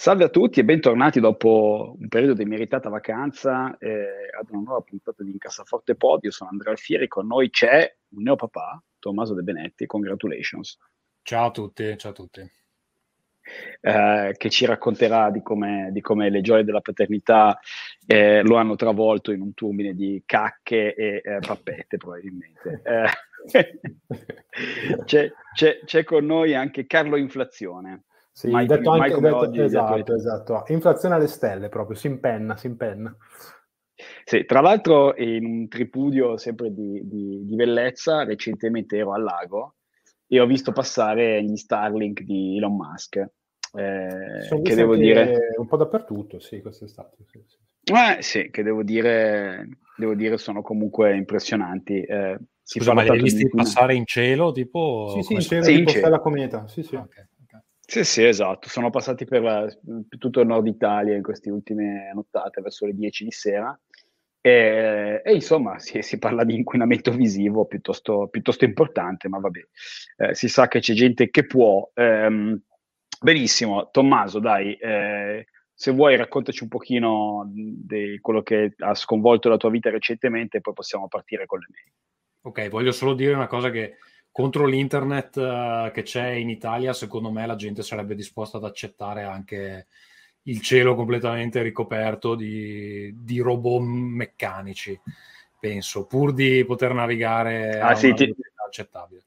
Salve a tutti e bentornati dopo un periodo di meritata vacanza eh, ad una nuova puntata di Incassaforte Pod. Io sono Andrea Alfieri, con noi c'è un neopapà, Tommaso De Benetti, congratulations. Ciao a tutti, ciao a tutti. Eh, che ci racconterà di come, di come, le gioie della paternità eh, lo hanno travolto in un turbine di cacche e eh, pappette probabilmente. Eh, c'è, c'è, c'è con noi anche Carlo Inflazione. Sì, mai, detto mai anche, detto, oggi, esatto, esatto. Inflazione alle stelle proprio, si impenna, si impenna. Sì, tra l'altro in un tripudio sempre di, di, di bellezza, recentemente ero al lago e ho visto passare gli Starlink di Elon Musk. Eh, che devo dire un po' dappertutto, sì, quest'estate. Sì, sì. Eh, sì, che devo dire, devo dire sono comunque impressionanti. Eh, Scusa, ma li hai visti passare in cielo? Tipo, sì, sì, in cielo, sì, tipo in cielo. la cometa. Sì, sì. Okay. Sì, sì, esatto. Sono passati per, per, tutto il nord Italia in queste ultime nottate, verso le 10 di sera. E, e insomma, si, si, parla di inquinamento visivo piuttosto, piuttosto importante, ma vabbè, eh, si sa che c'è gente che può. Ehm, benissimo, Tommaso, dai, eh, se vuoi raccontaci un pochino di quello che ha sconvolto la tua vita recentemente poi possiamo partire con le mail. Ok, voglio solo dire una cosa che contro l'internet uh, che c'è in Italia, secondo me la gente sarebbe disposta ad accettare anche il cielo completamente ricoperto di, di robot meccanici, penso, pur di poter navigare ah, sì, ti... accettabile.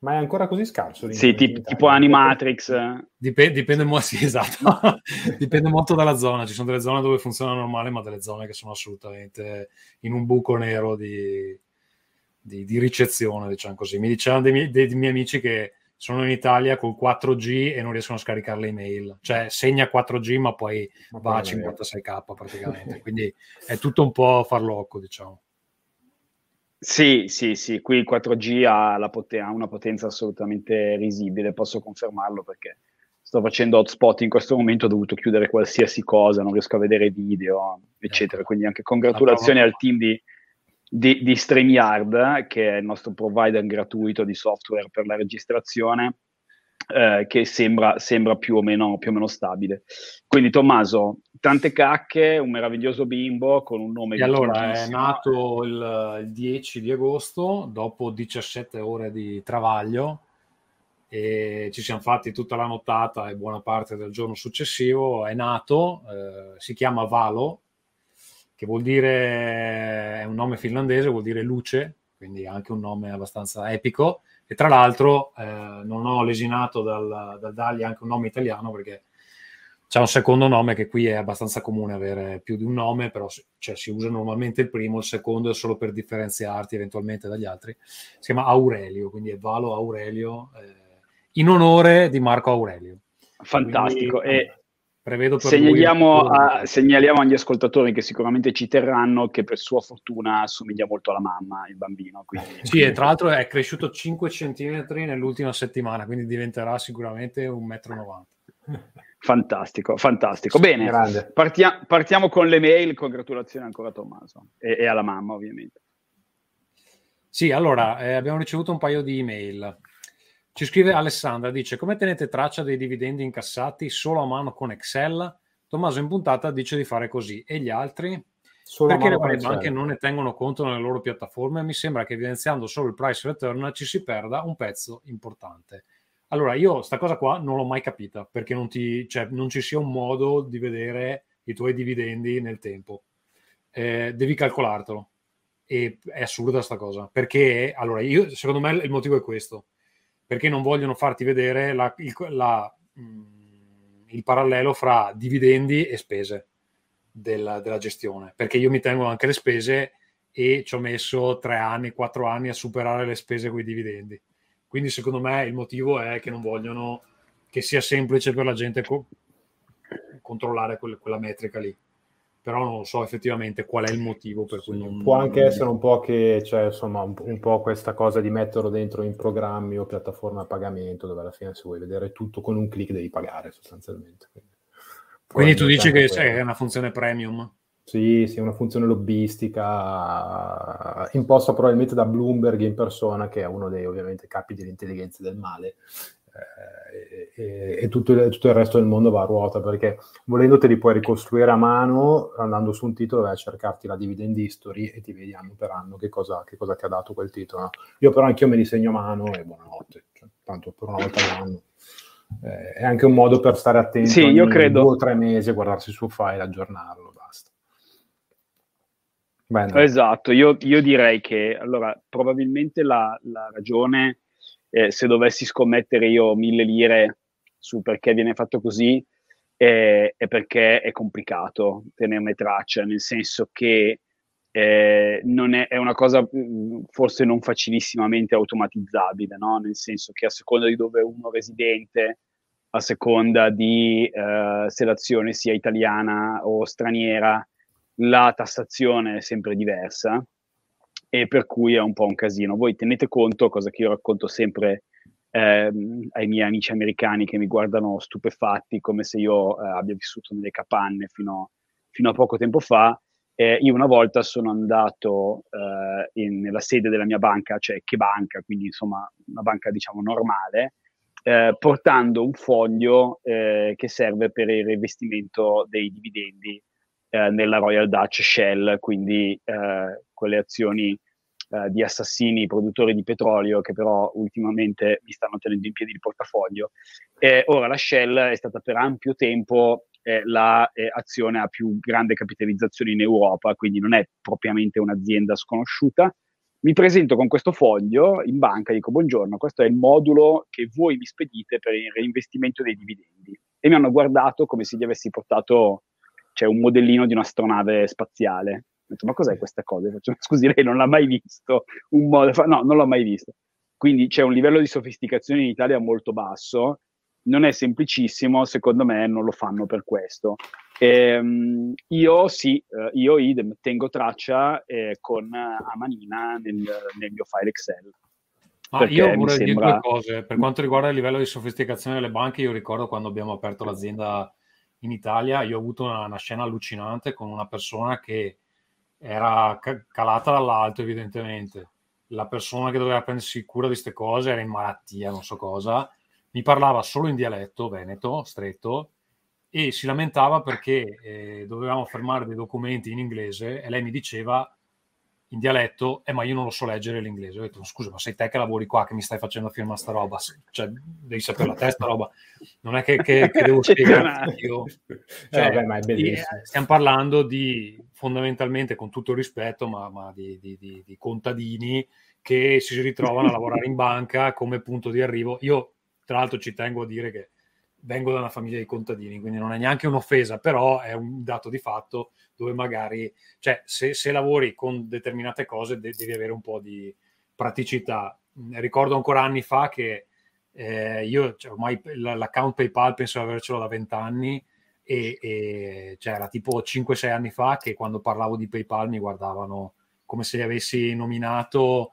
Ma è ancora così scarso? Sì, tipo, tipo Animatrix. Dipende, dipende, mo- sì, esatto. dipende molto dalla zona. Ci sono delle zone dove funziona normale, ma delle zone che sono assolutamente in un buco nero di, di, di ricezione, diciamo così. Mi dicevano dei miei, dei miei amici che sono in Italia col 4G e non riescono a scaricare le email. Cioè segna 4G ma poi ma va a 56k praticamente. Quindi è tutto un po' farlocco, diciamo. Sì, sì, sì, qui il 4G ha, poten- ha, una potenza assolutamente risibile, posso confermarlo perché sto facendo hotspot in questo momento, ho dovuto chiudere qualsiasi cosa, non riesco a vedere video, eccetera. Ecco. Quindi anche congratulazioni al team di, di, di StreamYard, che è il nostro provider gratuito di software per la registrazione, eh, che sembra, sembra più, o meno, più, o meno, stabile. Quindi Tommaso, tante cacche, un meraviglioso bimbo con un nome... E allora è nato il, il 10 di agosto, dopo 17 ore di travaglio, e ci siamo fatti tutta la nottata e buona parte del giorno successivo. È nato, eh, si chiama Valo, che vuol dire, è un nome finlandese, vuol dire luce, quindi anche un nome abbastanza epico. E tra l'altro eh, non ho lesinato dal, dal, dargli anche un nome italiano perché c'è un secondo nome che qui è abbastanza comune avere più di un nome, però cioè, si usa normalmente il primo, il secondo è solo per differenziarti eventualmente dagli altri. Si chiama Aurelio, quindi è Valo Aurelio, eh, in onore di Marco Aurelio. Fantastico. Quindi, e Prevedo per segnaliamo, a, segnaliamo, agli ascoltatori che sicuramente ci terranno che per sua fortuna assomiglia molto alla mamma, il bambino. Quindi... Sì, e tra l'altro è cresciuto 5 cm nell'ultima settimana, quindi diventerà sicuramente 1,90 m. Fantastico, fantastico. Bene, partia- partiamo con le mail. Congratulazioni ancora a Tommaso e, e alla mamma, ovviamente. Sì, allora eh, abbiamo ricevuto un paio di email. Ci scrive Alessandra, dice come tenete traccia dei dividendi incassati solo a mano con Excel? Tommaso in puntata dice di fare così e gli altri? Solo Perché le varie banche non ne tengono conto nelle loro piattaforme? Mi sembra che evidenziando solo il price return ci si perda un pezzo importante. Allora, io sta cosa qua non l'ho mai capita perché non, ti, cioè, non ci sia un modo di vedere i tuoi dividendi nel tempo. Eh, devi calcolartelo. E è assurda sta cosa perché, allora, io, secondo me il motivo è questo perché non vogliono farti vedere la, il, la, mm, il, parallelo fra dividendi e spese della, della, gestione, perché io mi tengo anche le spese e ci ho messo tre anni, quattro anni a superare le spese con i dividendi. Quindi secondo me il motivo è che non vogliono che sia semplice per la gente co- controllare quelle, quella metrica lì però non so effettivamente qual è il motivo per cui non... Può anche essere un po' che, cioè, insomma, un, un, po' questa cosa di metterlo dentro in programmi o piattaforme a pagamento, dove alla fine se vuoi vedere tutto con un clic devi pagare sostanzialmente. Quindi, Quindi tu dici che è una funzione premium? Sì, sì, una funzione lobbistica imposta probabilmente da Bloomberg in persona, che è uno dei ovviamente capi dell'intelligenza del male, e, e tutto, il, tutto, il, resto del mondo va a ruota perché volendo te li puoi ricostruire a mano andando su un titolo vai a cercarti la dividend history e ti vedi anno per anno che cosa, che cosa ti ha dato quel titolo no? io però anch'io me li segno a mano e buonanotte cioè, tanto per una volta all'anno eh, è anche un modo per stare attenti sì, io credo... due o tre mesi a guardarsi sul file aggiornarlo basta Bene. esatto io, io, direi che allora probabilmente la, la ragione eh, se dovessi scommettere io mille lire su perché viene fatto così, eh, è perché è complicato tenerne traccia, nel senso che eh, non è, è, una cosa mm, forse non facilissimamente automatizzabile, no? nel senso che a seconda di dove uno residente, a seconda di eh, se l'azione sia italiana o straniera, la tassazione è sempre diversa e per cui è un po' un casino. Voi tenete conto, cosa che io racconto sempre ehm, ai miei amici americani che mi guardano stupefatti come se io eh, abbia vissuto nelle capanne fino, fino, a poco tempo fa. Eh, io una volta sono andato eh, in, nella sede della mia banca, cioè che banca, quindi insomma una banca diciamo normale, eh, portando un foglio eh, che serve per il rivestimento dei dividendi eh, nella Royal Dutch Shell, quindi eh, quelle azioni eh, di assassini produttori di petrolio che però ultimamente mi stanno tenendo in piedi il portafoglio. Ora la Shell è stata per ampio tempo l'azione eh, a più grande capitalizzazione in Europa, quindi non è propriamente un'azienda sconosciuta. Mi presento con questo foglio in banca, dico buongiorno, questo è il modulo che voi mi spedite per il reinvestimento dei dividendi. E mi hanno guardato come se gli avessi portato cioè, un modellino di un'astronave spaziale. Detto, ma cos'è questa cosa? Faccio, scusi, lei non l'ha mai visto? Un modo, no, non l'ho mai visto. Quindi c'è un livello di sofisticazione in Italia molto basso, non è semplicissimo, secondo me non lo fanno per questo. Ehm, io sì, eh, io idem, tengo traccia eh, con a manina nel, nel, mio file Excel. Ah, io vorrei sembra... dire due cose. Per quanto riguarda il livello di sofisticazione delle banche, io ricordo quando abbiamo aperto l'azienda in Italia, io ho avuto una, una scena allucinante con una persona che era calata dall'alto, evidentemente. La persona che doveva prendersi cura di queste cose era in malattia, non so cosa. Mi parlava solo in dialetto veneto, stretto, e si lamentava perché eh, dovevamo fermare dei documenti in inglese e lei mi diceva in dialetto, eh, ma io non lo so leggere l'inglese. Ho detto, scusa, ma sei te che lavori qua che mi stai facendo firmare sta roba? Cioè, devi sapere la testa roba. Non è che, che, che devo spiegare io. Eh, cioè, eh, vabbè, bellissimo. Stiamo parlando di, fondamentalmente, con tutto il rispetto, ma, ma di, di, di, di contadini che si ritrovano a lavorare in banca come punto di arrivo. Io, tra l'altro, ci tengo a dire che vengo da una famiglia di contadini, quindi non è neanche un'offesa, però è un dato di fatto dove magari, cioè se, se lavori con determinate cose de- devi avere un po' di praticità. Ricordo ancora anni fa che eh, io cioè, ormai l'account PayPal penso di avercelo da vent'anni e, e cioè, era tipo 5-6 anni fa che quando parlavo di PayPal mi guardavano come se li avessi nominato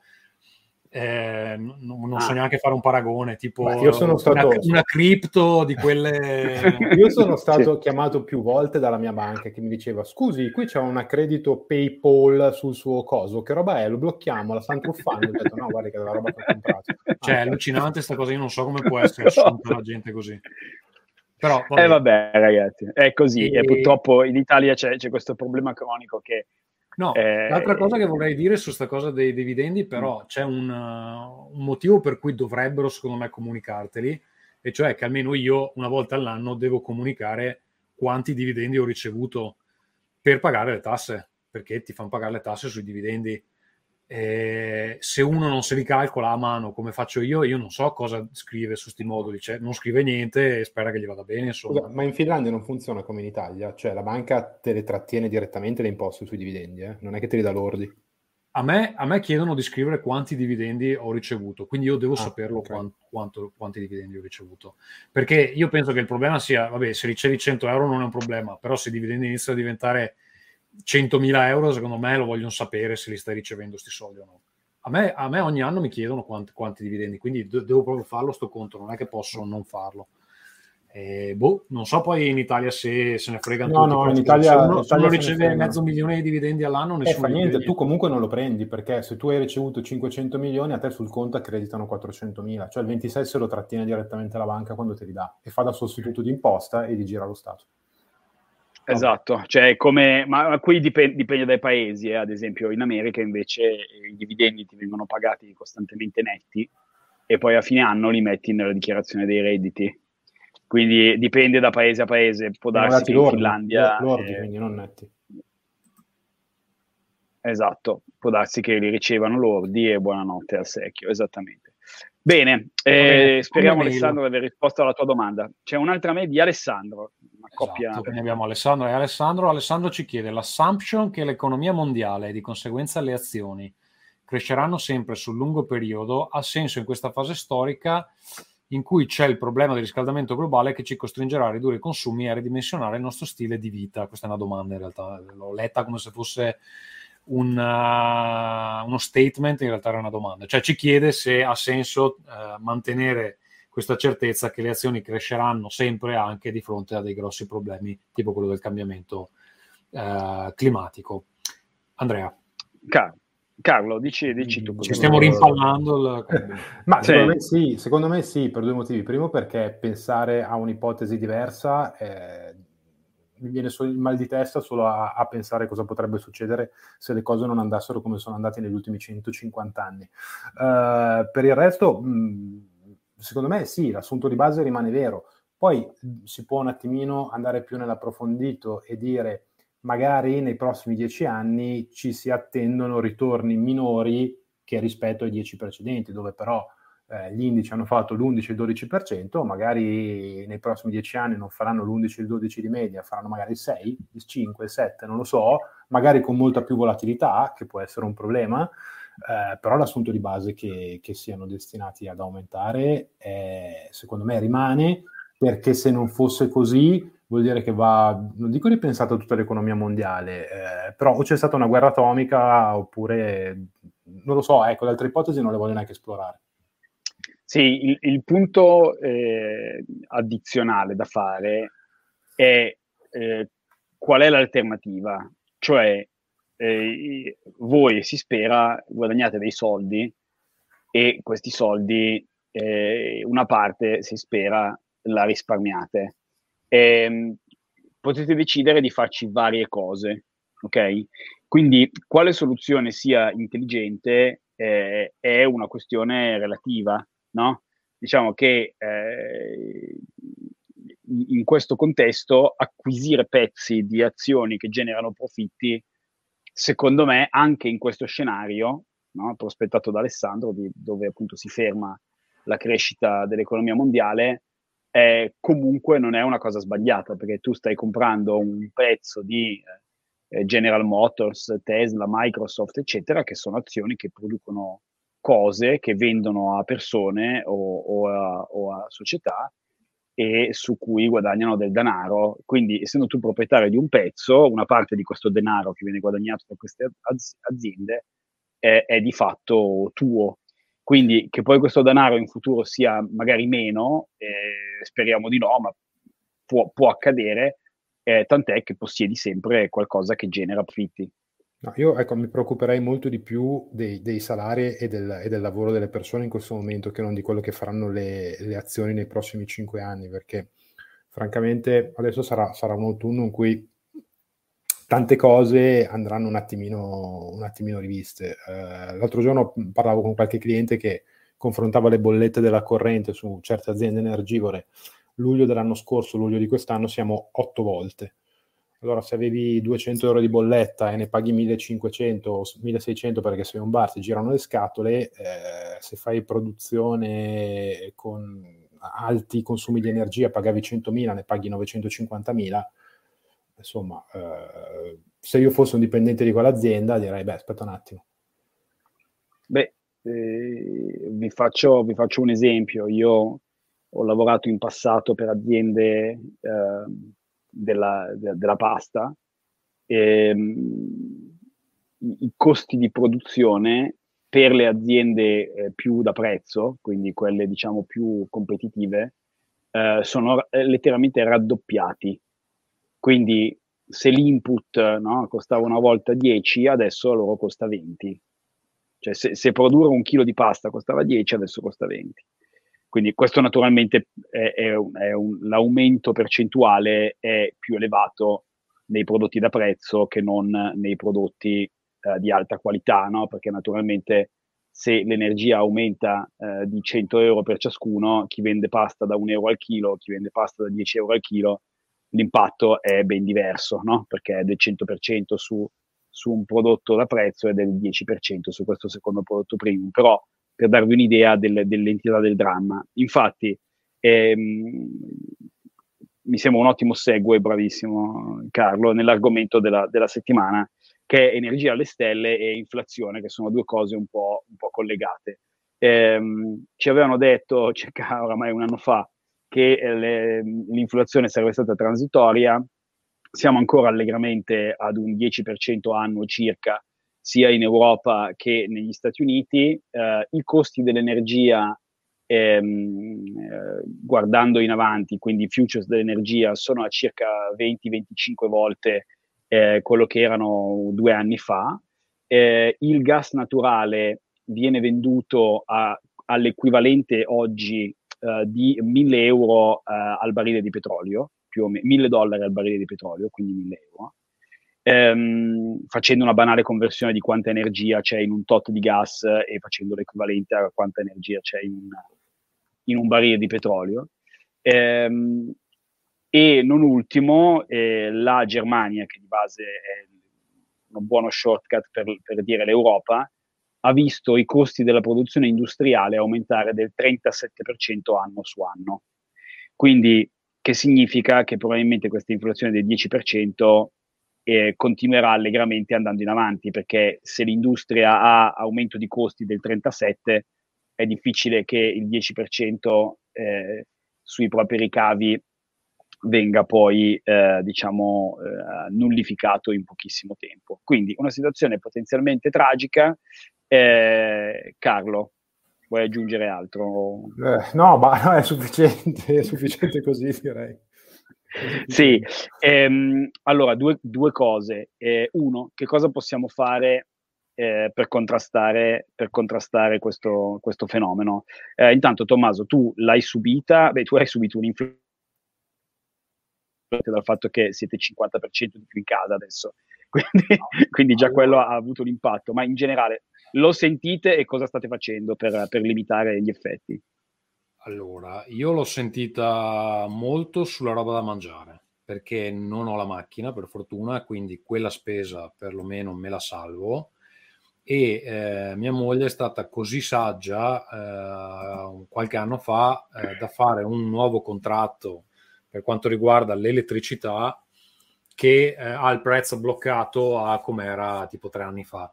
eh, non, non ah. so neanche fare un paragone, tipo io sono stato... una, una cripto di quelle... io sono stato sì. chiamato più volte dalla mia banca che mi diceva scusi, qui c'è un accredito PayPal sul suo coso, che roba è? Lo blocchiamo, la stanno truffando. Ho detto no, guarda che la roba che ho comprato. Cioè, ah, è allucinante questa cosa, io non so come può essere assunta la gente così. Però, vabbè. Eh vabbè ragazzi, è così e... e purtroppo in Italia c'è, c'è questo problema cronico che No, eh, l'altra cosa che vorrei dire su questa cosa dei dividendi, però mm. c'è un, uh, un, motivo per cui dovrebbero, secondo me, comunicarteli, e cioè che almeno io una volta all'anno devo comunicare quanti dividendi ho ricevuto per pagare le tasse, perché ti fanno pagare le tasse sui dividendi. Eh, se uno non si ricalcola a mano come faccio io, io non so cosa scrive su questi moduli, cioè non scrive niente e spera che gli vada bene. Scusa, ma in Finlandia non funziona come in Italia, cioè la banca te le trattiene direttamente le imposte sui dividendi, eh? non è che te li dà lordi. a me, a me, chiedono di scrivere quanti dividendi ho ricevuto, quindi io devo ah, saperlo okay. quanto, quanto, quanti dividendi ho ricevuto. Perché io penso che il problema sia, vabbè, se ricevi 100 euro non è un problema, però se i dividendi iniziano a diventare 100.000 euro, secondo me lo vogliono sapere se li stai ricevendo questi soldi o no. A me, a me ogni anno mi chiedono quanti, quanti dividendi, quindi devo proprio farlo sto conto, non è che posso non farlo. Eh, boh, non so poi in Italia se se ne fregano no, tutti. No, in Italia, se uno, se uno riceve mezzo milione di dividendi all'anno, nessuno eh, fa niente, tu comunque non lo prendi perché se tu hai ricevuto 500 milioni, a te sul conto accreditano 400 mila, cioè il 26 se lo trattiene direttamente la banca quando te li dà e fa da sostituto di imposta e di gira lo Stato. Esatto, cioè come, ma qui dipende, dipende dai paesi, eh. ad esempio in America invece i dividendi ti vengono pagati costantemente netti e poi a fine anno li metti nella dichiarazione dei redditi quindi dipende da paese a paese, può darsi che in Finlandia... Lordi, eh, quindi non netti. Esatto, può darsi che li ricevano lordi e buonanotte al secchio, esattamente. Bene, eh, speriamo Alessandro di aver risposto alla tua domanda. C'è un'altra mail di Alessandro, una esatto, coppia... Quindi abbiamo Alessandro e Alessandro. Alessandro ci chiede l'assumption che l'economia mondiale e di conseguenza le azioni cresceranno sempre sul lungo periodo ha senso in questa fase storica in cui c'è il problema del riscaldamento globale che ci costringerà a ridurre i consumi e a ridimensionare il nostro stile di vita. Questa è una domanda in realtà, l'ho letta come se fosse un, uh, uno statement, in realtà era una domanda. Cioè ci chiede se ha senso uh, mantenere questa certezza che le azioni cresceranno sempre anche di fronte a dei grossi problemi tipo quello del cambiamento uh, climatico. Andrea. Caro. Carlo, dici, dici tu. Ci stiamo rimpallando. Il... Ma sì. Secondo, me sì, secondo me sì, per due motivi. Primo perché pensare a un'ipotesi diversa eh, mi viene solo il mal di testa solo a, a, pensare cosa potrebbe succedere se le cose non andassero come sono andate negli ultimi 150 anni. Uh, per il resto, mh, secondo me sì, l'assunto di base rimane vero. Poi si può un attimino andare più nell'approfondito e dire magari nei prossimi dieci anni ci si attendono ritorni minori che rispetto ai dieci precedenti, dove però eh, gli indici hanno fatto l'11 e il 12%, magari nei prossimi dieci anni non faranno l'11 e il 12 di media, faranno magari il 6, il 5, il 7, non lo so, magari con molta più volatilità, che può essere un problema, eh, però l'assunto di base che, che siano destinati ad aumentare, eh, secondo me rimane, perché se non fosse così vuol dire che va, non dico ripensato tutta l'economia mondiale, eh, però o c'è stata una guerra atomica oppure, non lo so, ecco, le altre ipotesi non le voglio neanche esplorare. Sì, il, il punto eh, addizionale da fare è eh, qual è l'alternativa, cioè eh, voi si spera guadagnate dei soldi e questi soldi, eh, una parte si spera la risparmiate. Eh, potete decidere di farci varie cose, ok? Quindi quale soluzione sia intelligente eh, è una questione relativa, no? Diciamo che eh, in questo contesto acquisire pezzi di azioni che generano profitti, secondo me, anche in questo scenario, no? prospettato da Alessandro, di, dove appunto si ferma la crescita dell'economia mondiale, eh, comunque non è una cosa sbagliata perché tu stai comprando un pezzo di eh, General Motors, Tesla, Microsoft, eccetera, che sono azioni che producono cose che vendono a persone o, o, a, o a società e su cui guadagnano del denaro. Quindi, essendo tu proprietario di un pezzo, una parte di questo denaro che viene guadagnato da queste aziende è, è di fatto tuo quindi che poi questo denaro in futuro sia magari meno, eh, speriamo di no, ma può, può accadere, eh, tant'è che possiedi sempre qualcosa che genera profitti. No, io ecco, mi preoccuperei molto di più dei, dei salari e del, e del, lavoro delle persone in questo momento che non di quello che faranno le, le azioni nei prossimi cinque anni, perché francamente adesso sarà, sarà un autunno in cui tante cose andranno un attimino, un attimino riviste. Uh, l'altro giorno parlavo con qualche cliente che confrontava le bollette della corrente su certe aziende energivore. Luglio dell'anno scorso, luglio di quest'anno siamo otto volte. Allora, se avevi 200 euro di bolletta e ne paghi 1500 o 1600 perché sei un bar, ti girano le scatole, eh, se fai produzione con alti consumi di energia, pagavi 100.000, ne paghi 950.000, insomma, eh, se io fossi un dipendente di quell'azienda direi, beh, aspetta un attimo, Beh, eh, vi, faccio, vi, faccio, un esempio. Io ho lavorato in passato per aziende eh, della, de, della, pasta e um, i, i, costi di produzione per le aziende eh, più da prezzo, quindi quelle diciamo più competitive, eh, sono eh, letteralmente raddoppiati. Quindi se l'input no, costava una volta 10, adesso loro costa 20. Cioè se, se, produrre un chilo di pasta costava 10, adesso costa 20. Quindi questo naturalmente è, è, è un, l'aumento percentuale è più elevato nei prodotti da prezzo che non nei prodotti eh, di alta qualità, no? perché naturalmente se l'energia aumenta eh, di 100 euro per ciascuno, chi vende pasta da 1 euro al chilo, chi vende pasta da 10 euro al chilo, l'impatto è ben diverso, no? perché è del 100% su, su, un prodotto da prezzo e del 10% su questo secondo prodotto premium, però per darvi un'idea del, dell'entità del dramma. Infatti, ehm, mi sembra un ottimo segue, bravissimo Carlo, nell'argomento della, della, settimana, che è energia alle stelle e inflazione, che sono due cose un po', un po collegate. Ehm, ci avevano detto circa oramai un anno fa che eh, le, l'inflazione sarebbe stata transitoria, siamo ancora allegramente ad un 10% annuo circa, sia in Europa che negli Stati Uniti. Eh, I costi dell'energia, ehm, eh, guardando in avanti, quindi i futures dell'energia, sono a circa 20-25 volte eh, quello che erano due anni fa. Eh, il gas naturale viene venduto a, all'equivalente oggi uh, di 1000 euro al barile di petrolio, più o meno 1000 dollari al barile di petrolio, quindi 1000 euro. Ehm, facendo una banale conversione di quanta energia c'è in un tot di gas e facendo l'equivalente a quanta energia c'è in un, in un barile di petrolio. Ehm, e non ultimo, eh, la Germania, che di base è un buono shortcut per, per dire l'Europa, ha visto i costi della produzione industriale aumentare del 37% anno su anno. Quindi, che significa che probabilmente questa inflazione del 10% eh, continuerà allegramente andando in avanti, perché se l'industria ha aumento di costi del 37%, è difficile che il 10% eh, sui propri ricavi venga poi eh, diciamo eh, nullificato in pochissimo tempo. Quindi una situazione potenzialmente tragica eh, Carlo, vuoi aggiungere altro? Eh, no, ma è sufficiente, è sufficiente così direi. Sì, ehm, allora due, due cose. Eh, uno, che cosa possiamo fare eh, per contrastare, per contrastare questo, questo fenomeno? Eh, intanto Tommaso, tu l'hai subita, beh tu hai subito un'influenza dal fatto che siete 50% di più in casa adesso, quindi, quindi già quello ha avuto un impatto, ma in generale lo sentite e cosa state facendo per, per limitare gli effetti? Allora, io l'ho sentita molto sulla roba da mangiare perché non ho la macchina per fortuna, quindi quella spesa perlomeno me la salvo. E eh, mia moglie è stata così saggia eh, qualche anno fa eh, da fare un nuovo contratto per quanto riguarda l'elettricità che eh, ha il prezzo bloccato a come era tipo tre anni fa.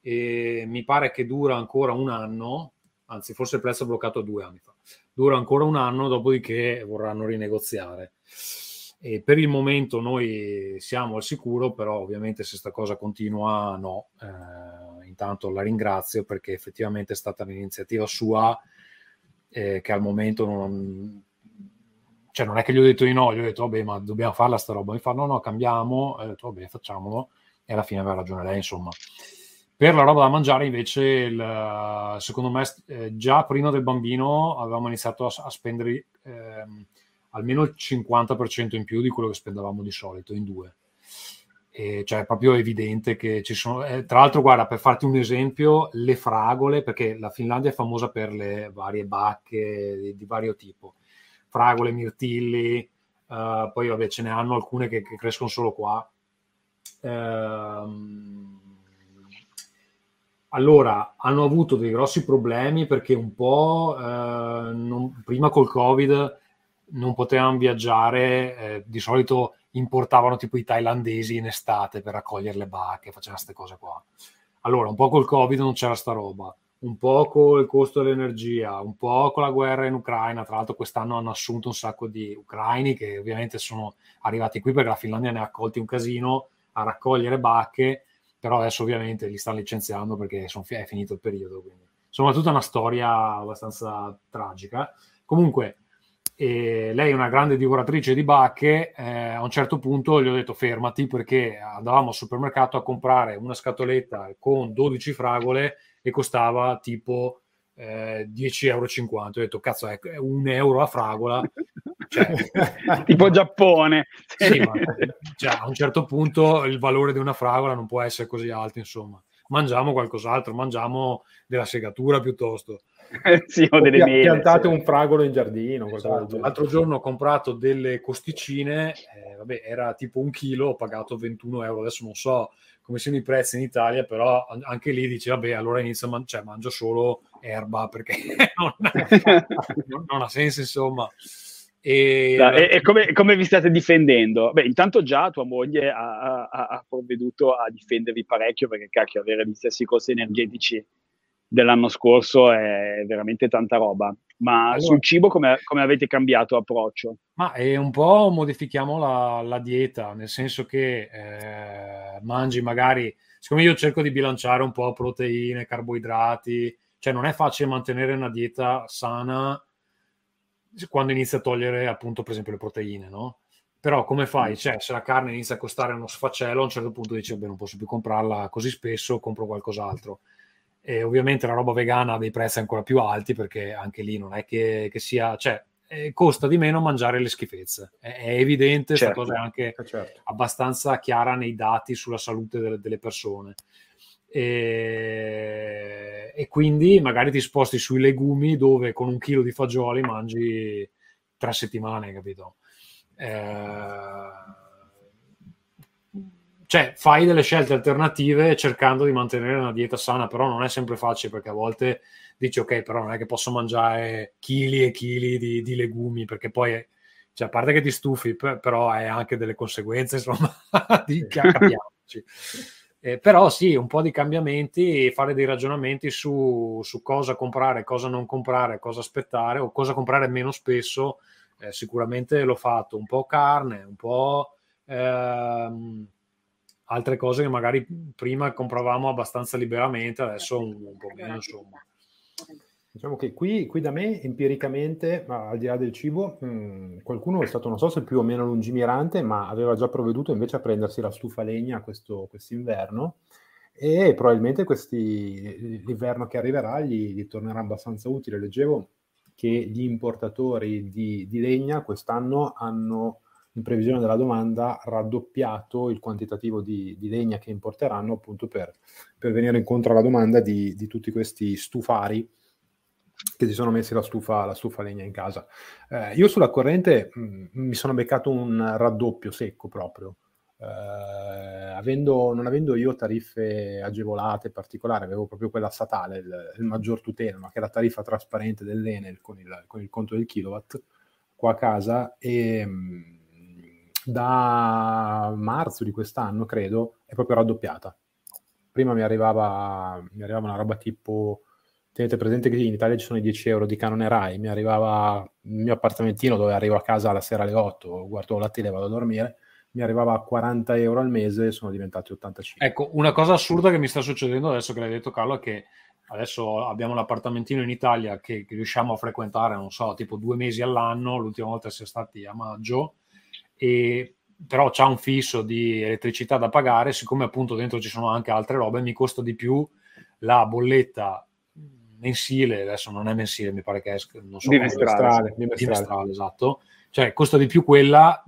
E mi pare che dura ancora un anno, anzi forse il prezzo è bloccato due anni fa, dura ancora un anno, dopodiché vorranno rinegoziare. E per il momento noi siamo al sicuro, però ovviamente se questa cosa continua no. Eh, intanto la ringrazio perché effettivamente è stata un'iniziativa sua eh, che al momento non, cioè non è che gli ho detto di no, gli ho detto vabbè ma dobbiamo farla sta roba, mi fa no no cambiamo, ho detto vabbè facciamolo e alla fine aveva ragione lei insomma. Per la roba da mangiare, invece, il, secondo me, eh, già prima del bambino avevamo iniziato a, a spendere eh, almeno il 50% in più di quello che spendevamo di solito in due. E cioè, è proprio evidente che ci sono. Eh, tra l'altro, guarda, per farti un esempio, le fragole, perché la Finlandia è famosa per le varie bacche di, di vario tipo, fragole, mirtilli, uh, poi vabbè, ce ne hanno alcune che, che crescono solo qua. Ehm allora, hanno avuto dei grossi problemi perché un po' eh, non, prima col Covid non potevano viaggiare, eh, di solito importavano tipo i thailandesi in estate per raccogliere le bacche, facevano queste cose qua. allora un po' col covid non c'era sta roba un po' con il costo dell'energia, un po' con la guerra in Ucraina. Tra l'altro, quest'anno hanno assunto un sacco di ucraini che ovviamente sono arrivati qui perché la Finlandia ne ha accolti un casino a raccogliere bacche, però adesso ovviamente li stanno licenziando perché sono, è finito il periodo. Quindi. Insomma, tutta una storia abbastanza tragica. Comunque, eh, lei è una grande divoratrice di bacche. Eh, a un certo punto gli ho detto fermati perché andavamo al supermercato a comprare una scatoletta con 12 fragole e costava tipo eh, 10,50 euro. Ho detto, cazzo, è un euro a fragola. Cioè, tipo Giappone. Sì, ma, cioè, a un certo punto il valore di una fragola non può essere così alto, insomma. Mangiamo qualcos'altro, mangiamo della segatura piuttosto. sì, o delle mele, piantate sì. un fragolo in giardino. Esatto. L'altro giorno ho comprato delle costicine, eh, vabbè, era tipo un chilo, ho pagato 21 euro, adesso non so come siano i prezzi in Italia, però anche lì dice, vabbè, allora inizio a man- cioè, mangio solo erba perché non, non, non, ha senso, insomma. E, e, e come, come, vi state difendendo? Beh, intanto già tua moglie ha, ha, ha, provveduto a difendervi parecchio perché cacchio, avere gli stessi costi energetici dell'anno scorso è veramente tanta roba. Ma allora, sul cibo come, come, avete cambiato approccio? Ma è un po' modifichiamo la, la dieta, nel senso che eh, mangi magari, siccome io cerco di bilanciare un po' proteine, carboidrati, cioè non è facile mantenere una dieta sana quando inizi a togliere appunto per esempio le proteine, no? Però come fai? Cioè, se la carne inizia a costare uno sfaccello, a un certo punto dici, beh, non posso più comprarla così spesso, compro qualcos'altro. E ovviamente la roba vegana ha dei prezzi ancora più alti perché anche lì non è che, che sia, cioè eh, costa di meno mangiare le schifezze. È, è evidente, questa certo, cosa è anche eh, certo. abbastanza chiara nei dati sulla salute delle, delle persone. E, e, quindi magari ti sposti sui legumi dove con un chilo di fagioli mangi tre settimane, capito? Eh, cioè fai delle scelte alternative cercando di mantenere una dieta sana, però non è sempre facile perché a volte dici ok, però non è che posso mangiare chili e chili di, di legumi perché poi, cioè, a parte che ti stufi, però hai anche delle conseguenze, insomma, di capiamoci. Eh, però sì, un po' di cambiamenti e fare dei ragionamenti su, su, cosa comprare, cosa non comprare, cosa aspettare o cosa comprare meno spesso. Eh, sicuramente l'ho fatto un po' carne, un po' ehm, altre cose che magari prima compravamo abbastanza liberamente, adesso un, un po' meno, insomma. Diciamo che qui, qui, da me, empiricamente, al di là del cibo, mh, mm, qualcuno è stato, non so se più o meno lungimirante, ma aveva già provveduto invece a prendersi la stufa legna questo quest'inverno e probabilmente questi, l'inverno che arriverà gli, gli tornerà abbastanza utile. Leggevo che gli importatori di, di legna quest'anno hanno in previsione della domanda, raddoppiato il quantitativo di, di legna che importeranno appunto per, per, venire incontro alla domanda di, di, tutti questi stufari che si sono messi la stufa, la stufa legna in casa. Eh, io sulla corrente mh, mm, mi sono beccato un raddoppio secco proprio. Eh, avendo, non avendo io tariffe agevolate particolari, avevo proprio quella statale, il, il maggior tutela, ma che è la tariffa trasparente dell'Enel con il, con il conto del kilowatt qua a casa e mh, mm, da marzo di quest'anno, credo, è proprio raddoppiata. Prima mi arrivava, mi arrivava una roba tipo, tenete presente che in Italia ci sono i 10 euro di canone RAI, mi arrivava il mio appartamentino dove arrivo a casa la sera alle 8, guardo la tele e vado a dormire, mi arrivava a 40 euro al mese, sono diventati 85. Ecco, una cosa assurda che mi sta succedendo adesso che l'hai detto Carlo è che adesso abbiamo l'appartamentino in Italia che, che riusciamo a frequentare, non so, tipo due mesi all'anno, l'ultima volta siamo stati a maggio, e però c'ha un fisso di elettricità da pagare, siccome appunto dentro ci sono anche altre robe, mi costa di più la bolletta mensile, adesso non è mensile, mi pare che è non so bimestrale, bimestrale, esatto, cioè costa di più quella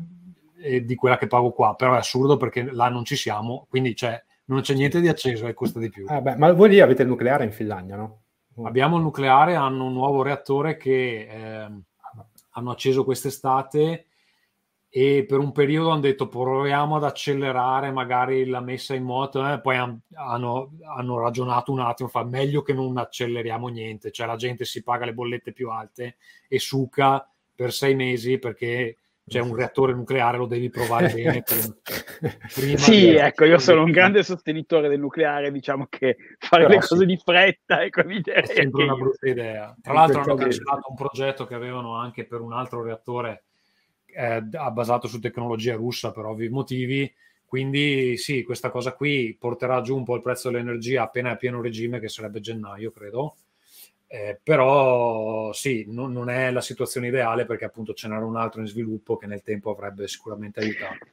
eh, di quella che pago qua, però è assurdo perché là non ci siamo, quindi cioè, non c'è niente di acceso e costa di più. Ah beh, ma voi lì avete il nucleare in Finlandia, no? Abbiamo il nucleare, hanno un nuovo reattore che eh, hanno acceso quest'estate e per un periodo hanno detto proviamo ad accelerare magari la messa in moto eh? poi han, hanno, hanno, ragionato un attimo fa meglio che non acceleriamo niente cioè la gente si paga le bollette più alte e suca per sei mesi perché cioè un reattore nucleare lo devi provare bene. prima sì, ecco, io sono un grande sostenitore del nucleare, diciamo che fare Però le cose di fretta ecco, è sempre una brutta idea. Tra l'altro hanno cancellato un progetto che avevano anche per un altro reattore eh, basato su tecnologia russa per ovvi motivi, quindi sì, questa cosa qui porterà giù un po' il prezzo dell'energia appena a pieno regime, che sarebbe gennaio, credo eh, però sì, non, non, è la situazione ideale perché appunto ce n'era un altro in sviluppo che nel tempo avrebbe sicuramente aiutato.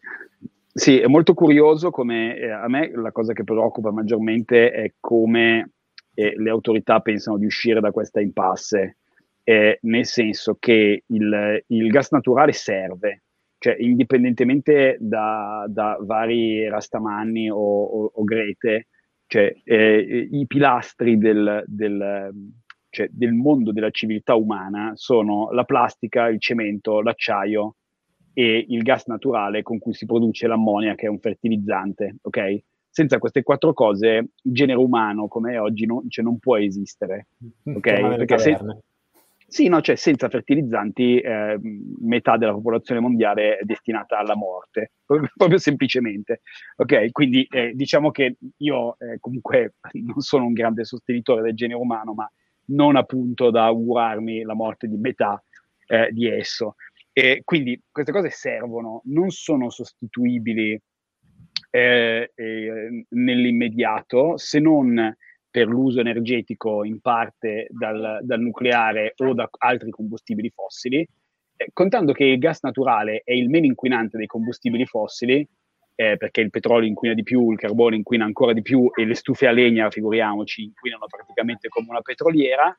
Sì, è molto curioso come eh, a me la cosa che preoccupa maggiormente è come eh, le autorità pensano di uscire da questa impasse, eh, nel senso che il, il, gas naturale serve, cioè indipendentemente da, da vari Rastamanni o, o, o Grete, cioè eh, i pilastri del, del cioè del mondo della civiltà umana sono la plastica, il cemento, l'acciaio e il gas naturale con cui si produce l'ammonia, che è un fertilizzante, ok? Senza queste quattro cose, il genere umano come è oggi non, cioè, non può esistere, ok? Perché se, sì, no, cioè senza fertilizzanti eh, metà della popolazione mondiale è destinata alla morte, proprio semplicemente. Ok, quindi eh, diciamo che io eh, comunque non sono un grande sostenitore del genere umano, ma non appunto da augurarmi la morte di metà eh, di esso. E quindi queste cose servono, non sono sostituibili eh, eh, nell'immediato, se non per l'uso energetico in parte dal, dal nucleare o da altri combustibili fossili, eh, contando che il gas naturale è il meno inquinante dei combustibili fossili, eh, perché il petrolio inquina di più, il carbone inquina ancora di più e le stufe a legna, figuriamoci, inquinano praticamente come una petroliera,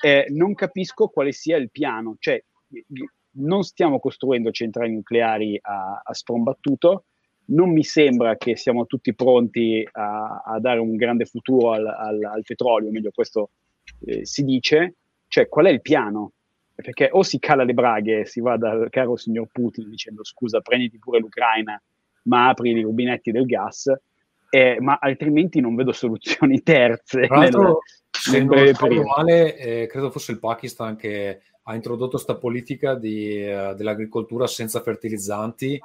eh, non capisco quale sia il piano. Cioè, non stiamo costruendo centrali nucleari a, a sprombattuto, non mi sembra che siamo tutti pronti a, a dare un grande futuro al, al, al petrolio, meglio questo eh, si dice. Cioè, qual è il piano? Perché o si cala le braghe si va dal caro signor Putin dicendo scusa, prenditi pure l'Ucraina ma apri i rubinetti del gas, eh, ma altrimenti non vedo soluzioni terze. Tra l'altro, nel, se non male, eh, credo fosse il Pakistan che ha introdotto questa politica di, uh, dell'agricoltura senza fertilizzanti.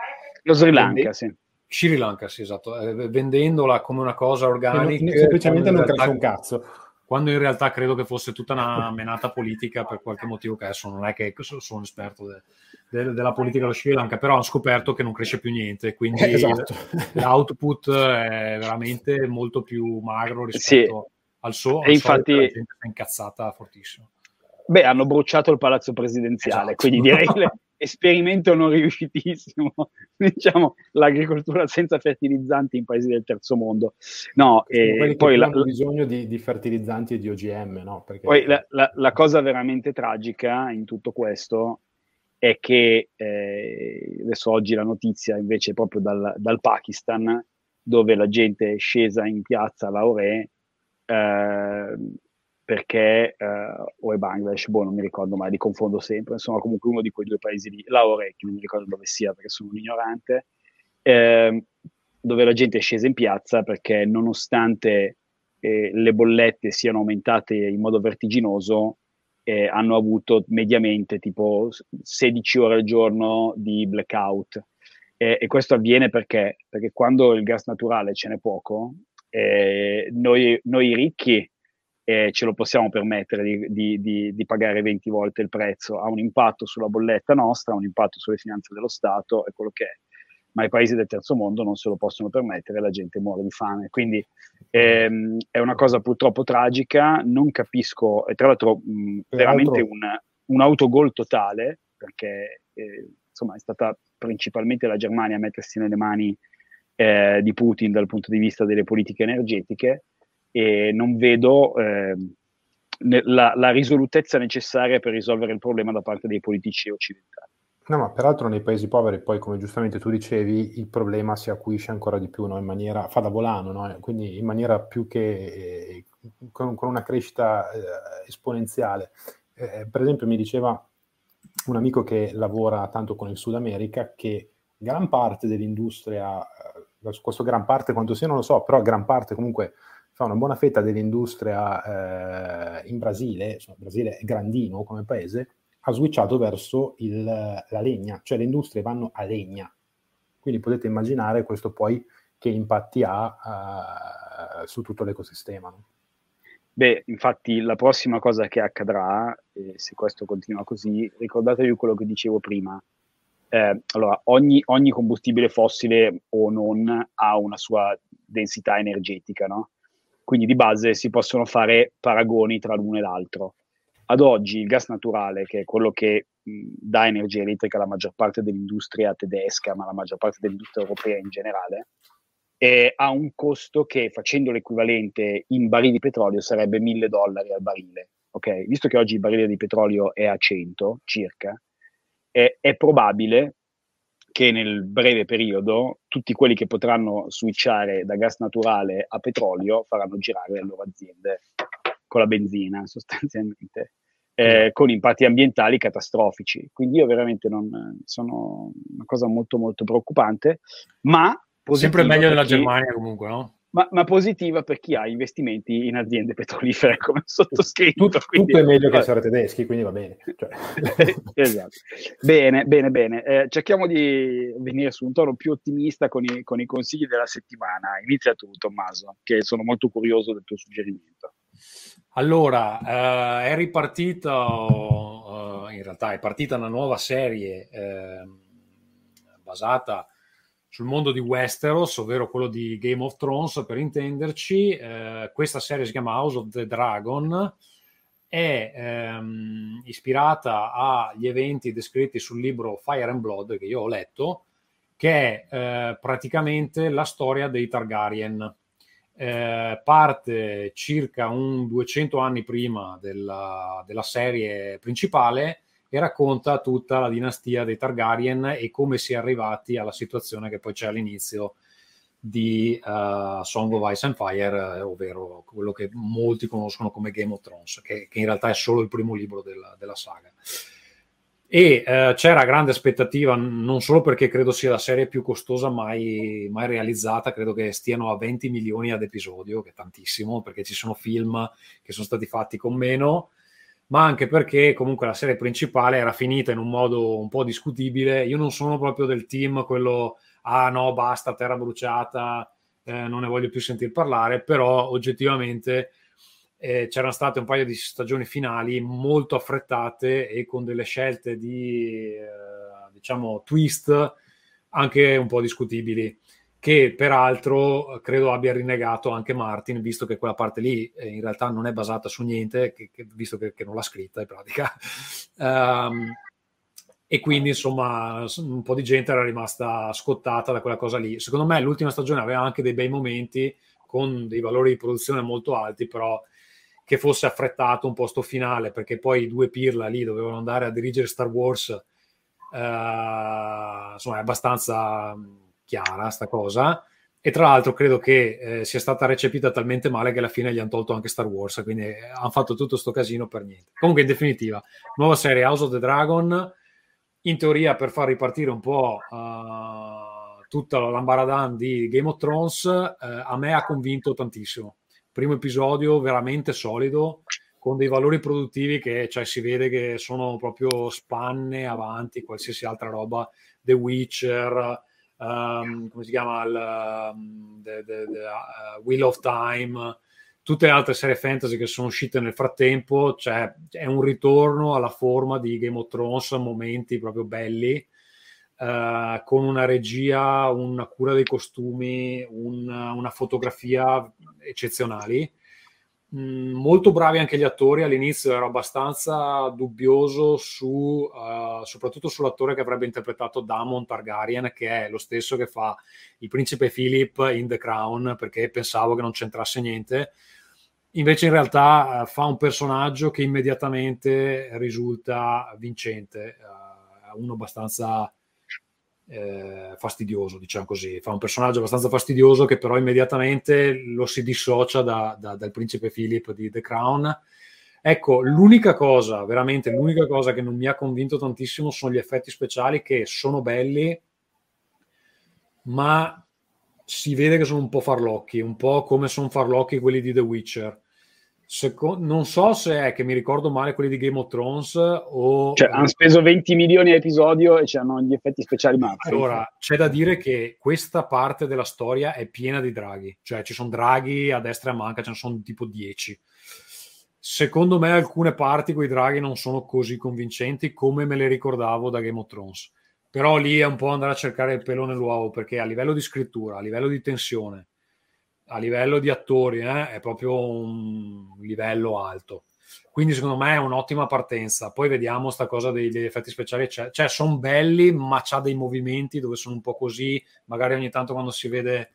Lo Sri Lanka, Vende- sì. Sri Lanka, sì, esatto, eh, vendendola come una cosa organica. Non, semplicemente non cresce un cazzo quando in realtà credo che fosse tutta una menata politica per qualche motivo che adesso non è che sono esperto de, de, della politica dello Sri Lanka, però hanno scoperto che non cresce più niente, quindi eh, esatto. l'output è veramente molto più magro rispetto sì. al suo, al e infatti, la gente è incazzata fortissimo. Beh, hanno bruciato il palazzo presidenziale, esatto. quindi direi che esperimento non riuscitissimo, diciamo, l'agricoltura senza fertilizzanti in paesi del terzo mondo. No, e poi la, hanno bisogno di, di, fertilizzanti e di OGM, no? Perché... Poi la, la, la, cosa veramente tragica in tutto questo è che eh, adesso oggi la notizia invece è proprio dal, dal Pakistan, dove la gente è scesa in piazza a Lauré eh, perché eh, o è Bangladesh, boh, non mi ricordo mai, li confondo sempre, insomma comunque uno di quei due paesi lì, Laure, che non mi ricordo dove sia perché sono un ignorante, eh, dove la gente è scesa in piazza perché nonostante eh, le bollette siano aumentate in modo vertiginoso, eh, hanno avuto mediamente tipo 16 ore al giorno di blackout. e questo avviene perché? Perché quando il gas naturale ce n'è poco, eh, noi, noi ricchi eh, ce lo possiamo permettere di, di, di, di, pagare 20 volte il prezzo, ha un impatto sulla bolletta nostra, ha un impatto sulle finanze dello Stato, è quello che è. Ma i paesi del terzo mondo non se lo possono permettere, la gente muore di fame. Quindi ehm, è una cosa purtroppo tragica, non capisco, e tra l'altro mh, veramente un, un autogol totale, perché eh, insomma è stata principalmente la Germania a mettersi nelle mani eh, di Putin dal punto di vista delle politiche energetiche e non vedo eh, la, la, risolutezza necessaria per risolvere il problema da parte dei politici occidentali. No, ma peraltro nei paesi poveri, poi come giustamente tu dicevi, il problema si acuisce ancora di più, no? in maniera, fa da volano, no? quindi in maniera più che eh, con, con, una crescita eh, esponenziale. Eh, per esempio mi diceva un amico che lavora tanto con il Sud America che gran parte dell'industria, eh, questo gran parte quanto sia non lo so, però gran parte comunque fa una buona fetta dell'industria eh, in Brasile, insomma, il Brasile è grandino come paese, ha switchato verso il, la legna, cioè le industrie vanno a legna. Quindi potete immaginare questo poi che impatti ha uh, su tutto l'ecosistema. No? Beh, infatti la prossima cosa che accadrà, eh, se questo continua così, ricordatevi quello che dicevo prima. Eh, allora, ogni, ogni, combustibile fossile o non ha una sua densità energetica, no? Quindi di base si possono fare paragoni tra l'uno e l'altro. Ad oggi il gas naturale, che è quello che dà energia elettrica alla maggior parte dell'industria tedesca, ma alla maggior parte dell'industria europea in generale, eh, ha un costo che facendo l'equivalente in barili di petrolio sarebbe 1000 dollari al barile. Okay? Visto che oggi il barile di petrolio è a 100 circa, è, è probabile che nel breve periodo tutti quelli che potranno switchare da gas naturale a petrolio faranno girare le loro aziende con la benzina sostanzialmente, eh, con impatti ambientali catastrofici. Quindi io veramente non sono una cosa molto molto preoccupante, ma Sempre meglio della Germania comunque, no? Ma, ma, positiva per chi ha investimenti in aziende petrolifere come sottoscritto. Tutto, quindi, tutto è meglio che essere tedeschi, quindi va bene. Cioè. esatto. Bene, bene, bene. Eh, cerchiamo di venire su un tono più ottimista con i, con i consigli della settimana. Inizia tu, Tommaso, che sono molto curioso del tuo suggerimento. Allora, uh, è ripartito, uh, in realtà è partita una nuova serie uh, basata sul mondo di Westeros, ovvero quello di Game of Thrones per intenderci. Eh, questa serie si chiama House of the Dragon, è ehm, ispirata agli eventi descritti sul libro Fire and Blood che io ho letto, che è eh, praticamente la storia dei Targaryen. Eh, parte circa un 200 anni prima della, della serie principale e racconta tutta la dinastia dei Targaryen e come si è arrivati alla situazione che poi c'è all'inizio di uh, Song of Ice and Fire, eh, ovvero quello che molti conoscono come Game of Thrones, che, che in realtà è solo il primo libro della, della saga. E uh, c'era grande aspettativa, non solo perché credo sia la serie più costosa mai, mai, realizzata, credo che stiano a 20 milioni ad episodio, che è tantissimo, perché ci sono film che sono stati fatti con meno, ma anche perché comunque la serie principale era finita in un modo un po' discutibile. Io non sono proprio del team quello, ah no, basta, terra bruciata, eh, non ne voglio più sentire parlare, però oggettivamente eh, c'erano state un paio di stagioni finali molto affrettate e con delle scelte di, eh, diciamo, twist anche un po' discutibili che peraltro credo abbia rinnegato anche Martin, visto che quella parte lì eh, in realtà non è basata su niente, che, che, visto che, che, non l'ha scritta in pratica. Um, e quindi insomma un po' di gente era rimasta scottata da quella cosa lì. Secondo me l'ultima stagione aveva anche dei bei momenti con dei valori di produzione molto alti, però che fosse affrettato un po' sto finale, perché poi i due pirla lì dovevano andare a dirigere Star Wars, uh, insomma è abbastanza chiara sta cosa e tra l'altro credo che eh, sia stata recepita talmente male che alla fine gli hanno tolto anche Star Wars, quindi eh, hanno fatto tutto questo casino per niente. Comunque in definitiva, nuova serie House of the Dragon, in teoria per far ripartire un po' uh, tutta l'ambaradan di Game of Thrones, uh, a me ha convinto tantissimo. Primo episodio veramente solido, con dei valori produttivi che cioè, si vede che sono proprio spanne avanti qualsiasi altra roba, The Witcher, um, come si chiama, il, um, the, the, the, uh, Wheel of Time, tutte le altre serie fantasy che sono uscite nel frattempo, cioè è un ritorno alla forma di Game of Thrones, momenti proprio belli, uh, con una regia, una cura dei costumi, un, una fotografia eccezionali molto bravi anche gli attori. All'inizio ero abbastanza dubbioso su, uh, soprattutto sull'attore che avrebbe interpretato Damon Targaryen, che è lo stesso che fa il principe Philip in The Crown, perché pensavo che non c'entrasse niente. Invece in realtà uh, fa un personaggio che immediatamente risulta vincente, uh, uno abbastanza eh, fastidioso, diciamo così. Fa un personaggio abbastanza fastidioso che però immediatamente lo si dissocia da, da, dal principe Philip di The Crown. Ecco, l'unica cosa, veramente l'unica cosa che non mi ha convinto tantissimo sono gli effetti speciali che sono belli, ma si vede che sono un po' farlocchi, un po' come sono farlocchi quelli di The Witcher. Seco- non so se è che mi ricordo male quelli di Game of Thrones o... Cioè, hanno speso 20 milioni a episodio e hanno gli effetti speciali mazzi. Allora, c'è da dire che questa parte della storia è piena di draghi. Cioè, ci sono draghi a destra e a manca, ce ne sono tipo 10. Secondo me alcune parti con i draghi non sono così convincenti come me le ricordavo da Game of Thrones. Però lì è un po' andare a cercare il pelo nell'uovo, perché a livello di scrittura, a livello di tensione, a livello di attori eh, è proprio un livello alto. Quindi secondo me è un'ottima partenza. Poi vediamo sta cosa dei, degli effetti speciali. Cioè, cioè sono belli, ma c'ha dei movimenti dove sono un po' così. Magari ogni tanto quando si vede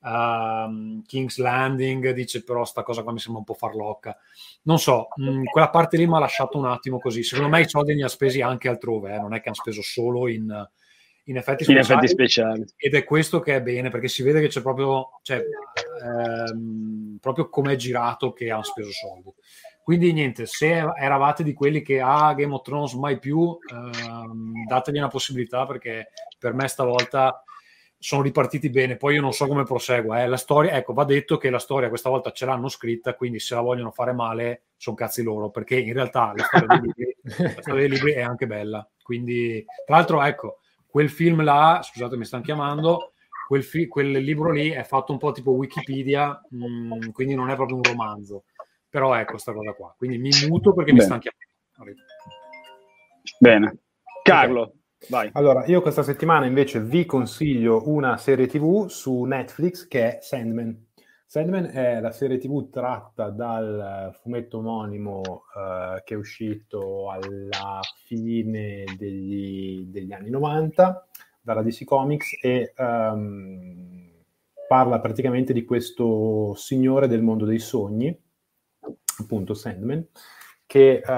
uh, King's Landing dice però sta cosa qua mi sembra un po' farlocca. Non so, mh, mm, quella parte lì mi ha lasciato un attimo così. Secondo me i soldi li ha spesi anche altrove, eh? non è che hanno speso solo in in effetti, in effetti speciali. Ed è questo che è bene, perché si vede che c'è proprio, cioè, ehm, proprio come è girato che hanno speso soldi. Quindi niente, se eravate di quelli che ah, Game of Thrones mai più, ehm, dategli una possibilità perché per me stavolta sono ripartiti bene. Poi io non so come prosegua. Eh. La storia, ecco, va detto che la storia questa volta ce l'hanno scritta, quindi se la vogliono fare male sono cazzi loro, perché in realtà la storia dei libri, la storia dei libri è anche bella. Quindi, tra l'altro, ecco, quel film là, scusate mi stanno chiamando, quel, fi- quel, libro lì è fatto un po' tipo Wikipedia, mh, mm, quindi non è proprio un romanzo, però ecco questa cosa qua, quindi mi muto perché Bene. mi stanno chiamando. Bene, Carlo. Vai. Allora, io questa settimana invece vi consiglio una serie TV su Netflix che è Sandman. Sandman è la serie TV tratta dal fumetto omonimo uh, che è uscito alla fine degli, degli, anni 90 dalla DC Comics e um, parla praticamente di questo signore del mondo dei sogni, appunto Sandman, che uh,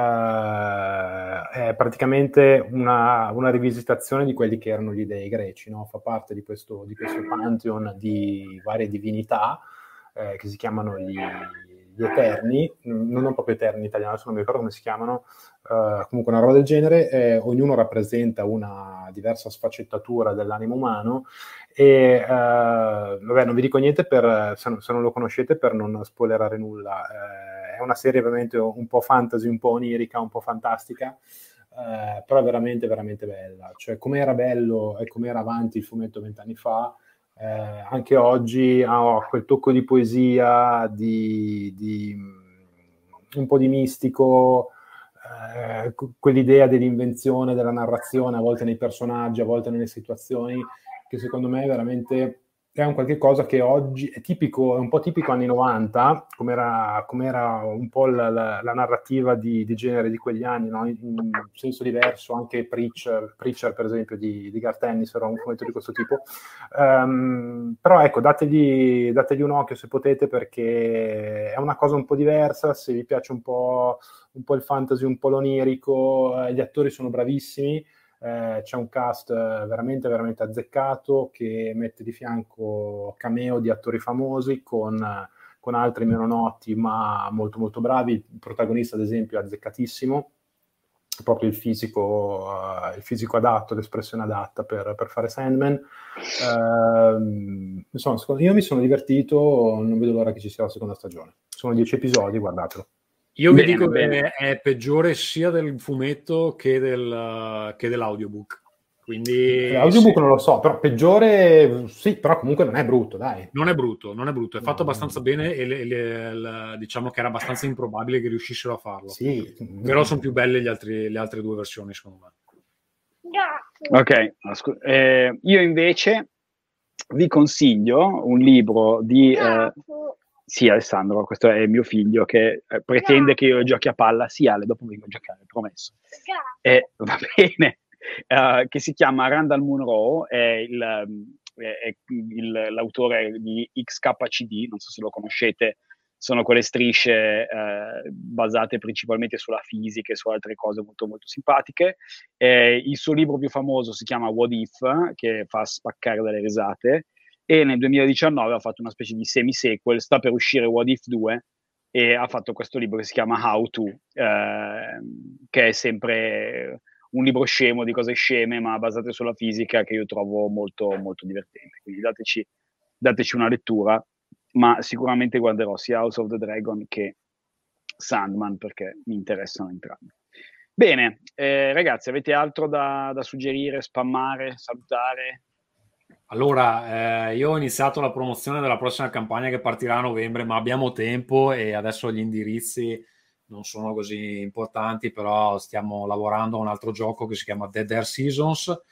è praticamente una, una, rivisitazione di quelli che erano gli dei greci, no? fa parte di questo, di questo pantheon di varie divinità eh, che si chiamano gli, gli, Eterni, non ho proprio Eterni in italiano, adesso non mi ricordo come si chiamano, eh, comunque una roba del genere, eh, ognuno rappresenta una diversa sfaccettatura dell'animo umano. E eh, vabbè non vi dico niente per, se, se, non lo conoscete per non spoilerare nulla, eh, è una serie ovviamente un po' fantasy, un po' onirica, un po' fantastica, eh, però è veramente veramente bella, cioè come era bello e come era avanti il fumetto vent'anni fa, eh, anche oggi ha quel tocco di poesia, di, di un po' di mistico, eh, quell'idea dell'invenzione, della narrazione, a volte nei personaggi, a volte nelle situazioni, che secondo me è veramente è un qualche cosa che oggi è tipico, è un po' tipico anni 90, come era, un po' la, la, la narrativa di, di, genere di quegli anni, no? in, in, senso diverso, anche Preacher, Preacher per esempio di, di Garth Ennis era un fumetto di questo tipo. Um, però ecco, dategli, dategli, un occhio se potete perché è una cosa un po' diversa, se vi piace un po', un po il fantasy, un po' l'onirico, eh, gli attori sono bravissimi eh, c'è un cast eh, veramente, veramente azzeccato che mette di fianco cameo di attori famosi con, con altri meno noti ma molto molto bravi. Il protagonista, ad esempio, è azzeccatissimo proprio il fisico, uh, il fisico adatto, l'espressione adatta per, per fare Sandman. Uh, insomma, io mi sono divertito, non vedo l'ora che ci sia la seconda stagione. Sono dieci episodi, guardatelo. Io bene, vi dico bene. che è peggiore sia del fumetto che, del, che dell'audiobook. Quindi, L'audiobook sì. non lo so, però peggiore sì, però comunque non è brutto, dai. Non è brutto, non è brutto, è no, fatto abbastanza bene e le, le, le, diciamo che era abbastanza improbabile che riuscissero a farlo. Sì. Però sono più belle altri, le altre due versioni, secondo me. Ok, eh, io invece vi consiglio un libro di... Eh, sì, Alessandro, questo è mio figlio che eh, pretende che io giochi a palla. Sì, Ale, dopo vengo a giocare, promesso. Eh, va bene. Uh, che si chiama Randall Munro, è, il, è il, l'autore di XKCD, non so se lo conoscete, sono quelle strisce eh, basate principalmente sulla fisica e su altre cose molto molto simpatiche. Eh, il suo libro più famoso si chiama What If, che fa spaccare dalle risate, e nel 2019 ha fatto una specie di semi-sequel, sta per uscire What If 2 e ha fatto questo libro che si chiama How To, eh, che è sempre un libro scemo di cose sceme, ma basate sulla fisica, che io trovo molto, molto divertente. Quindi dateci, dateci una lettura, ma sicuramente guarderò sia House of the Dragon che Sandman perché mi interessano entrambi. Bene, eh, ragazzi, avete altro da, da, suggerire, spammare, salutare? Allora, eh, io ho iniziato la promozione della prossima campagna che partirà a novembre, ma abbiamo tempo e adesso gli indirizzi non sono così importanti, però stiamo lavorando a un altro gioco che si chiama Dead Air Seasons.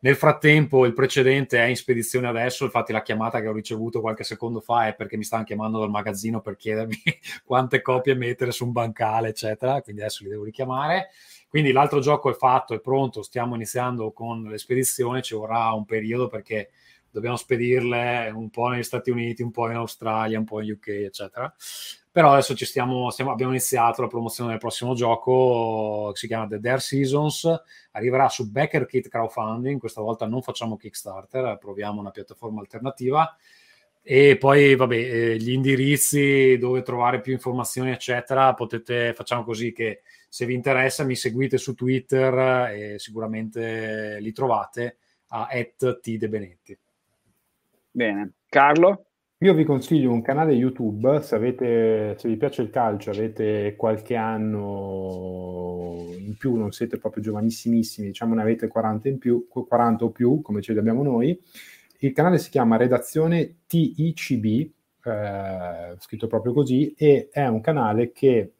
Nel frattempo il precedente è in spedizione adesso, infatti la chiamata che ho ricevuto qualche secondo fa è perché mi stanno chiamando dal magazzino per chiedermi quante copie mettere su un bancale, eccetera, quindi adesso li devo richiamare. Quindi l'altro gioco è fatto, è pronto, stiamo iniziando con le spedizioni, ci vorrà un periodo perché dobbiamo spedirle un po' negli Stati Uniti, un po' in Australia, un po' in UK, eccetera. Però adesso stiamo, stiamo, abbiamo iniziato la promozione del prossimo gioco si chiama The Dare Seasons, arriverà su Backer Kit Crowdfunding, questa volta non facciamo Kickstarter, proviamo una piattaforma alternativa e poi vabbè eh, gli indirizzi dove trovare più informazioni eccetera potete facciamo così che se vi interessa mi seguite su Twitter e sicuramente li trovate a @tdebenetti bene Carlo io vi consiglio un canale YouTube, se, avete, se vi piace il calcio, avete qualche anno in più, non siete proprio giovanissimissimi, diciamo ne avete 40, in più, 40 o più, come ce li abbiamo noi. Il canale si chiama Redazione TICB, eh, scritto proprio così, e è un canale che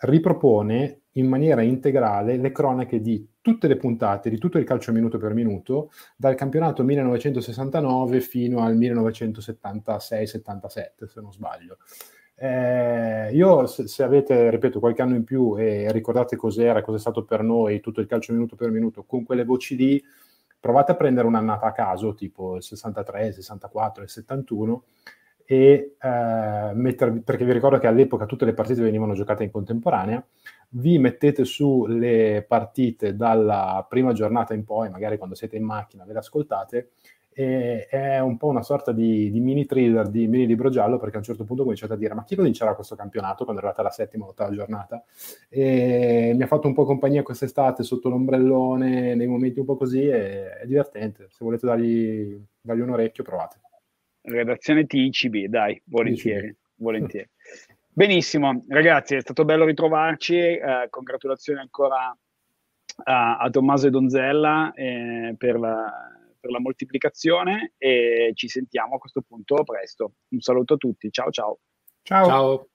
ripropone in maniera integrale le cronache di tutte le puntate, di tutto il calcio minuto per minuto, dal campionato 1969 fino al 1976-77, se non sbaglio. Eh, io, se, se, avete, ripeto, qualche anno in più e ricordate cos'era, cos'è stato per noi tutto il calcio minuto per minuto, con quelle voci lì, provate a prendere un'annata a caso, tipo il 63, il 64, il 71, e eh, mettervi, perché vi ricordo che all'epoca tutte le partite venivano giocate in contemporanea, vi mettete su le partite dalla prima giornata in poi, magari quando siete in macchina ve le ascoltate, e è un po' una sorta di, di, mini thriller, di mini libro giallo, perché a un certo punto cominciate a dire ma chi vincerà questo campionato quando è arrivata la settima o l'ottava giornata? E mi ha fatto un po' compagnia quest'estate sotto l'ombrellone, nei momenti un po' così, e è divertente. Se volete dargli, dargli un orecchio, provate. Redazione TICB, dai, volentieri. TCB. volentieri. Benissimo, ragazzi, è stato bello ritrovarci. Eh, congratulazioni ancora a, a Tommaso e Donzella eh, per, la, per, la, moltiplicazione e ci sentiamo a questo punto presto. Un saluto a tutti. Ciao ciao. Ciao. ciao.